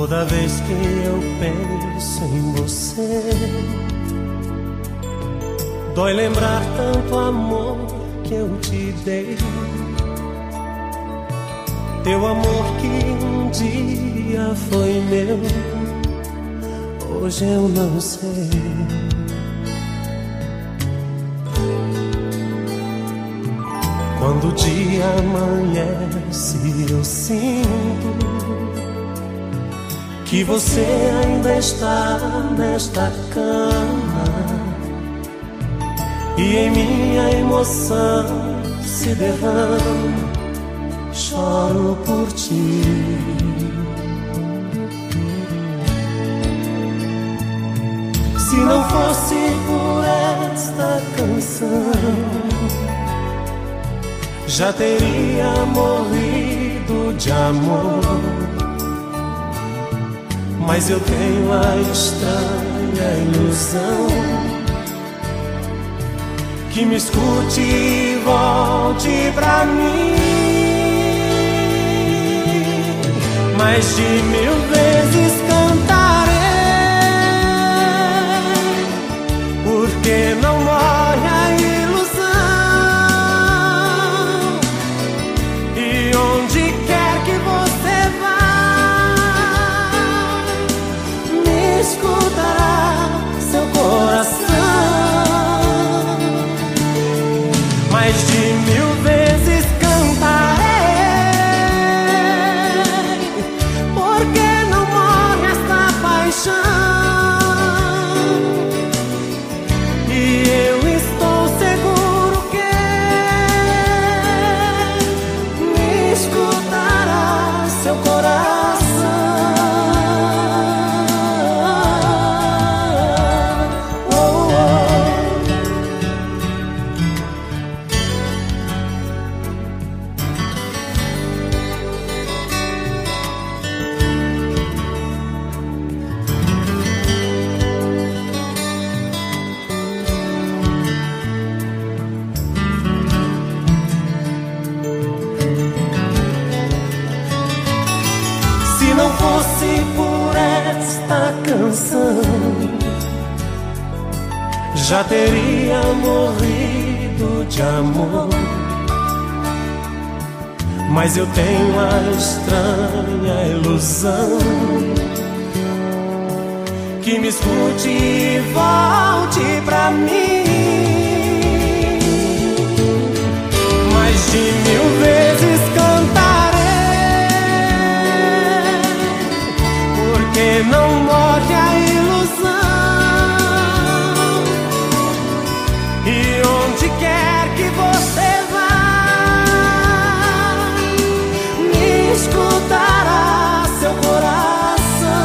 Toda vez que eu penso em você, dói lembrar tanto amor que eu te dei. Teu amor que um dia foi meu, hoje eu não sei. Quando o dia amanhece, eu sinto que você ainda está nesta cama e em minha emoção se derrama. Choro por ti. Se não fosse por esta canção, já teria morrido de amor mas eu tenho a estranha ilusão que me escute e volte pra mim. Mais de mil vezes cantarei, canção, já teria morrido de amor. Mas eu tenho a estranha ilusão que me escute e volte pra mim. Mais de mil vezes porque não morre a ilusão. E onde quer que você vá, me escutará seu coração.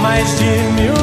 Mais de mil